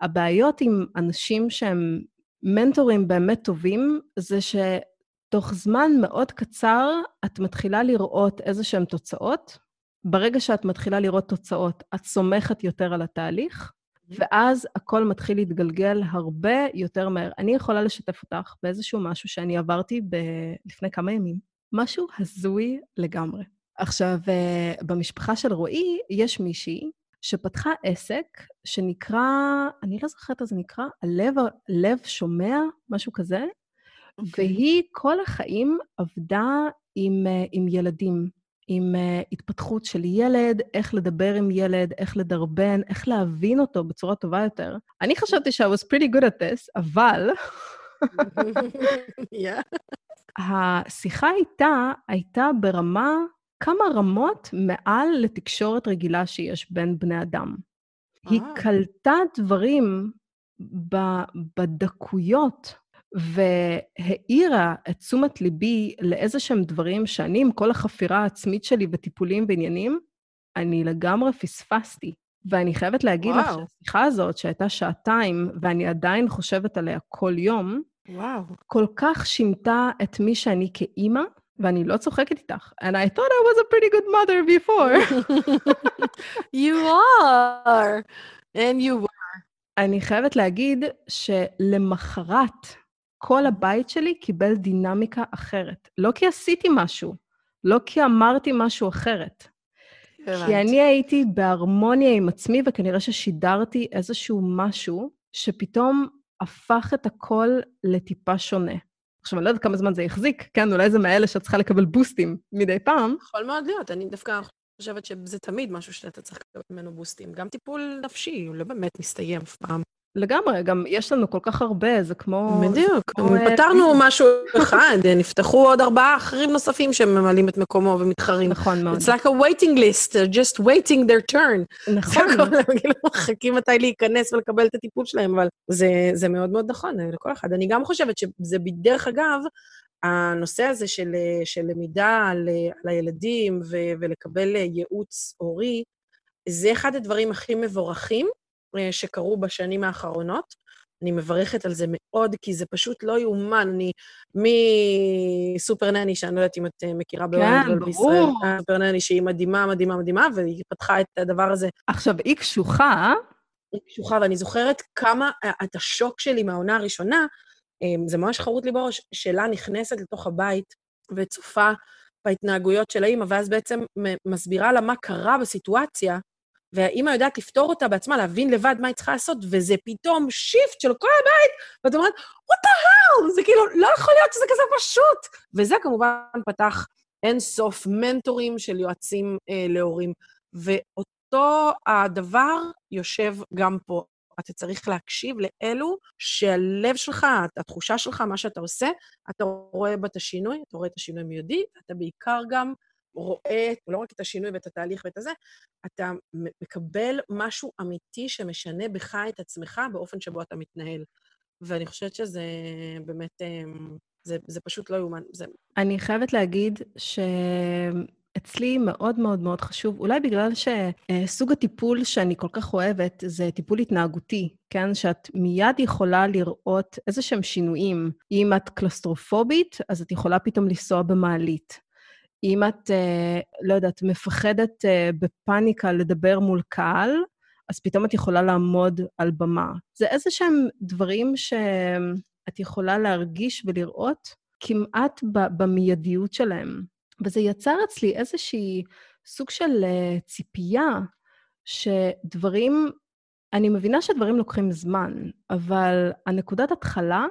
הבעיות עם אנשים שהם מנטורים באמת טובים, זה שתוך זמן מאוד קצר את מתחילה לראות איזה שהן תוצאות, ברגע שאת מתחילה לראות תוצאות, את סומכת יותר על התהליך, ואז הכל מתחיל להתגלגל הרבה יותר מהר. אני יכולה לשתף אותך באיזשהו משהו שאני עברתי ב- לפני כמה ימים, משהו הזוי לגמרי. עכשיו, אה, במשפחה של רועי יש מישהי שפתחה עסק שנקרא, אני לא זוכרת איך זה נקרא, הלב, הלב שומע, משהו כזה, okay. אוקיי. והיא כל החיים עבדה עם, אה, עם ילדים. עם uh, התפתחות של ילד, איך לדבר עם ילד, איך לדרבן, איך להבין אותו בצורה טובה יותר. אני חשבתי ש- I was pretty good at this, אבל... *laughs* yeah. השיחה איתה הייתה ברמה, כמה רמות מעל לתקשורת רגילה שיש בין בני אדם. היא אה. קלטה דברים בדקויות והאירה את תשומת ליבי לאיזה שהם דברים שאני, עם כל החפירה העצמית שלי וטיפולים ועניינים, אני לגמרי פספסתי. ואני חייבת להגיד וואו. לך שהשיחה הזאת, שהייתה שעתיים, ואני עדיין חושבת עליה כל יום, וואו. כל כך שינתה את מי שאני כאימא, ואני לא צוחקת איתך. And I thought I was a pretty good mother before. *laughs* you are, and you were. אני חייבת להגיד שלמחרת, כל הבית שלי קיבל דינמיקה אחרת. לא כי עשיתי משהו, לא כי אמרתי משהו אחרת. כי אני הייתי בהרמוניה עם עצמי, וכנראה ששידרתי איזשהו משהו שפתאום הפך את הכל לטיפה שונה. עכשיו, אני לא יודעת כמה זמן זה יחזיק, כן? אולי זה מאלה שאת צריכה לקבל בוסטים מדי פעם. יכול מאוד להיות, אני דווקא חושבת שזה תמיד משהו שאתה צריך לקבל ממנו בוסטים. גם טיפול נפשי, הוא לא באמת מסתיים אף פעם. לגמרי, גם יש לנו כל כך הרבה, זה כמו... בדיוק, זה כמו, אה, פתרנו משהו אחד, נפתחו עוד ארבעה אחרים נוספים שממלאים את מקומו ומתחרים. נכון מאוד. It's like a waiting list, they're just waiting their turn. נכון. זה הכל, הם כאילו מחכים מתי להיכנס ולקבל את הטיפול שלהם, אבל זה, זה מאוד מאוד נכון אה, לכל אחד. אני גם חושבת שזה בדרך אגב, הנושא הזה של, אה, של למידה על, על הילדים ו, ולקבל ייעוץ הורי, זה אחד הדברים הכי מבורכים אה, שקרו בשנים האחרונות. אני מברכת על זה מאוד, כי זה פשוט לא יאומן. אני מסופר נני, שאני לא יודעת אם את אה, מכירה כן. בישראל, סופר נני שהיא מדהימה, מדהימה, מדהימה, והיא פתחה את הדבר הזה. עכשיו, היא קשוחה. היא קשוחה, ואני זוכרת כמה, את השוק שלי מהעונה הראשונה, אה, זה ממש חרוט לי בראש, שלה נכנסת לתוך הבית וצופה בהתנהגויות של האימא, ואז בעצם מסבירה לה מה קרה בסיטואציה, והאימא יודעת לפתור אותה בעצמה, להבין לבד מה היא צריכה לעשות, וזה פתאום שיפט של כל הבית, ואת אומרת, what the hell? זה כאילו, לא יכול להיות שזה כזה פשוט. וזה כמובן פתח אין סוף מנטורים של יועצים אה, להורים. ואותו הדבר יושב גם פה. אתה צריך להקשיב לאלו שהלב שלך, התחושה שלך, מה שאתה עושה, אתה רואה בה את השינוי, אתה רואה את השינוי מיידי, אתה בעיקר גם רואה לא רק את השינוי ואת התהליך ואת הזה, אתה מקבל משהו אמיתי שמשנה בך את עצמך באופן שבו אתה מתנהל. ואני חושבת שזה באמת, אמ, זה, זה פשוט לא יאומן. זה... אני חייבת להגיד שאצלי מאוד מאוד מאוד חשוב, אולי בגלל שסוג הטיפול שאני כל כך אוהבת זה טיפול התנהגותי, כן? שאת מיד יכולה לראות איזה שהם שינויים. אם את קלסטרופובית, אז את יכולה פתאום לנסוע במעלית. אם את, אה, לא יודעת, מפחדת אה, בפאניקה לדבר מול קהל, אז פתאום את יכולה לעמוד על במה. זה איזה שהם דברים שאת יכולה להרגיש ולראות כמעט במיידיות שלהם. וזה יצר אצלי איזושהי סוג של אה, ציפייה שדברים, אני מבינה שדברים לוקחים זמן, אבל הנקודת התחלה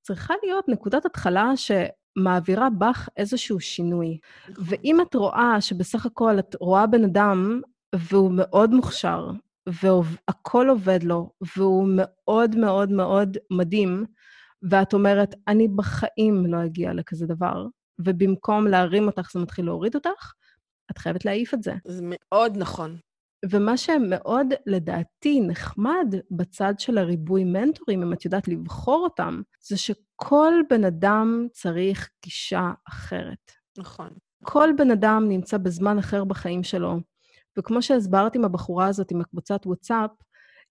צריכה להיות נקודת התחלה ש... מעבירה בך איזשהו שינוי. נכון. ואם את רואה שבסך הכל את רואה בן אדם והוא מאוד מוכשר, והכול עובד לו, והוא מאוד מאוד מאוד מדהים, ואת אומרת, אני בחיים לא אגיע לכזה דבר, ובמקום להרים אותך זה מתחיל להוריד אותך, את חייבת להעיף את זה. זה מאוד נכון. ומה שמאוד, לדעתי, נחמד בצד של הריבוי מנטורים, אם את יודעת לבחור אותם, זה שכל בן אדם צריך גישה אחרת. נכון. כל בן אדם נמצא בזמן אחר בחיים שלו. וכמו שהסברתי עם הבחורה הזאת, עם הקבוצת וואטסאפ,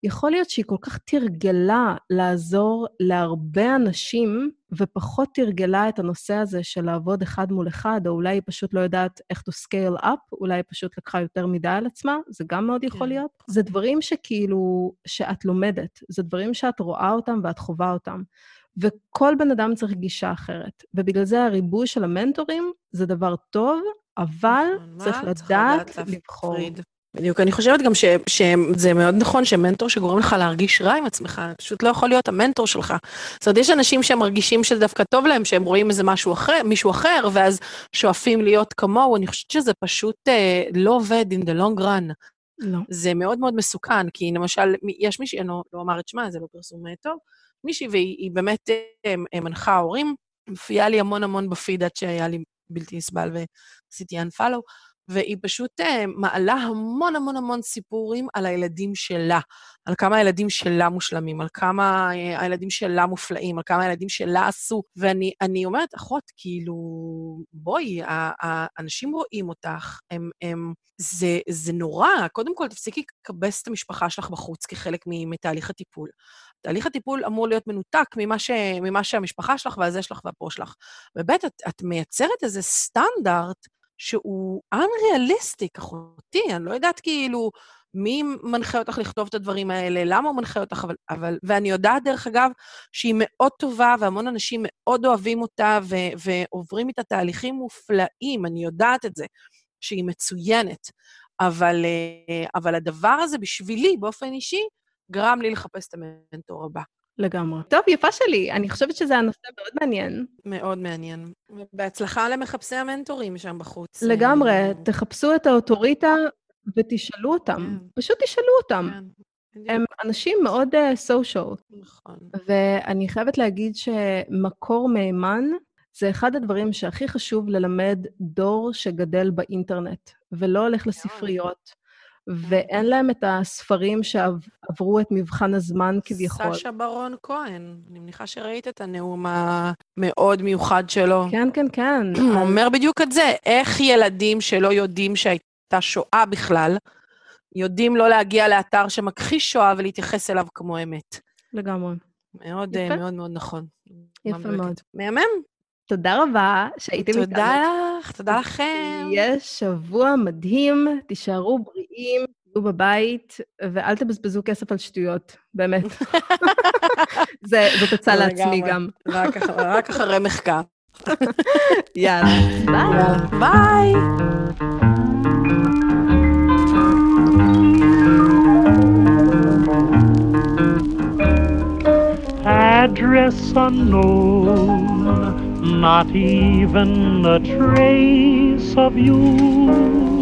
יכול להיות שהיא כל כך תרגלה לעזור להרבה אנשים, ופחות תרגלה את הנושא הזה של לעבוד אחד מול אחד, או אולי היא פשוט לא יודעת איך to scale up, אולי היא פשוט לקחה יותר מדי על עצמה, זה גם מאוד יכול כן. להיות. זה דברים שכאילו, שאת לומדת, זה דברים שאת רואה אותם ואת חווה אותם. וכל בן אדם צריך גישה אחרת. ובגלל זה הריבוי של המנטורים זה דבר טוב, אבל נכון, צריך לדעת לבחור. בדיוק, אני חושבת גם ש, שזה מאוד נכון שמנטור שגורם לך להרגיש רע עם עצמך, פשוט לא יכול להיות המנטור שלך. זאת אומרת, יש אנשים שהם מרגישים שזה דווקא טוב להם, שהם רואים איזה משהו אחר, מישהו אחר, ואז שואפים להיות כמוהו, אני חושבת שזה פשוט אה, לא עובד in the long run. לא. זה מאוד מאוד מסוכן, כי למשל, יש מישהי, אני לא, לא אומר את שמה, זה לא פרסום אה, טוב, מישהי, והיא באמת אה, מנחה הורים, מופיעה לי המון המון בפיד עד שהיה לי בלתי נסבל ועשיתי unfollow. והיא פשוט uh, מעלה המון המון המון סיפורים על הילדים שלה, על כמה הילדים שלה מושלמים, על כמה uh, הילדים שלה מופלאים, על כמה הילדים שלה עשו. ואני אומרת, אחות, כאילו, בואי, האנשים רואים אותך, הם, הם, זה, זה נורא. קודם כל, תפסיקי לקבס את המשפחה שלך בחוץ כחלק מתהליך הטיפול. תהליך הטיפול אמור להיות מנותק ממה, ש, ממה שהמשפחה שלך והזה שלך והפה שלך. וב', את, את מייצרת איזה סטנדרט שהוא unrealistic, אחותי, אני לא יודעת כאילו מי מנחה אותך לכתוב את הדברים האלה, למה הוא מנחה אותך, אבל... אבל ואני יודעת, דרך אגב, שהיא מאוד טובה, והמון אנשים מאוד אוהבים אותה, ו, ועוברים איתה תהליכים מופלאים, אני יודעת את זה, שהיא מצוינת. אבל, אה, אבל הדבר הזה בשבילי, באופן אישי, גרם לי לחפש את המנטור הבא. לגמרי. טוב, יפה שלי. אני חושבת שזה הנושא מאוד מעניין. מאוד מעניין. בהצלחה למחפשי המנטורים שם בחוץ. לגמרי. תחפשו את האוטוריטה ותשאלו אותם. כן. פשוט תשאלו אותם. כן. הם אנשים מאוד סושיאל. Uh, נכון. ואני חייבת להגיד שמקור מהימן זה אחד הדברים שהכי חשוב ללמד דור שגדל באינטרנט, ולא הולך לספריות, ואין להם את הספרים שעברו את מבחן הזמן כביכול. סשה ברון כהן, אני מניחה שראית את הנאום המאוד מיוחד שלו. כן, כן, כן. *clears throat* הוא אומר בדיוק את זה, איך ילדים שלא יודעים שהייתה שואה בכלל, יודעים לא להגיע לאתר שמכחיש שואה ולהתייחס אליו כמו אמת. לגמרי. מאוד, יפה. מאוד מאוד נכון. יפה מאוד. מהמם. תודה רבה שהייתם איתנו. תודה לך, תודה לכם. יש שבוע מדהים, תישארו בריאים, תהיו בבית, ואל תבזבזו כסף על שטויות, באמת. *laughs* זאת עצה לעצמי גם. רק אחרי מחקר. *laughs* יאללה, ביי. ביי. Address unknown, not even a trace of you.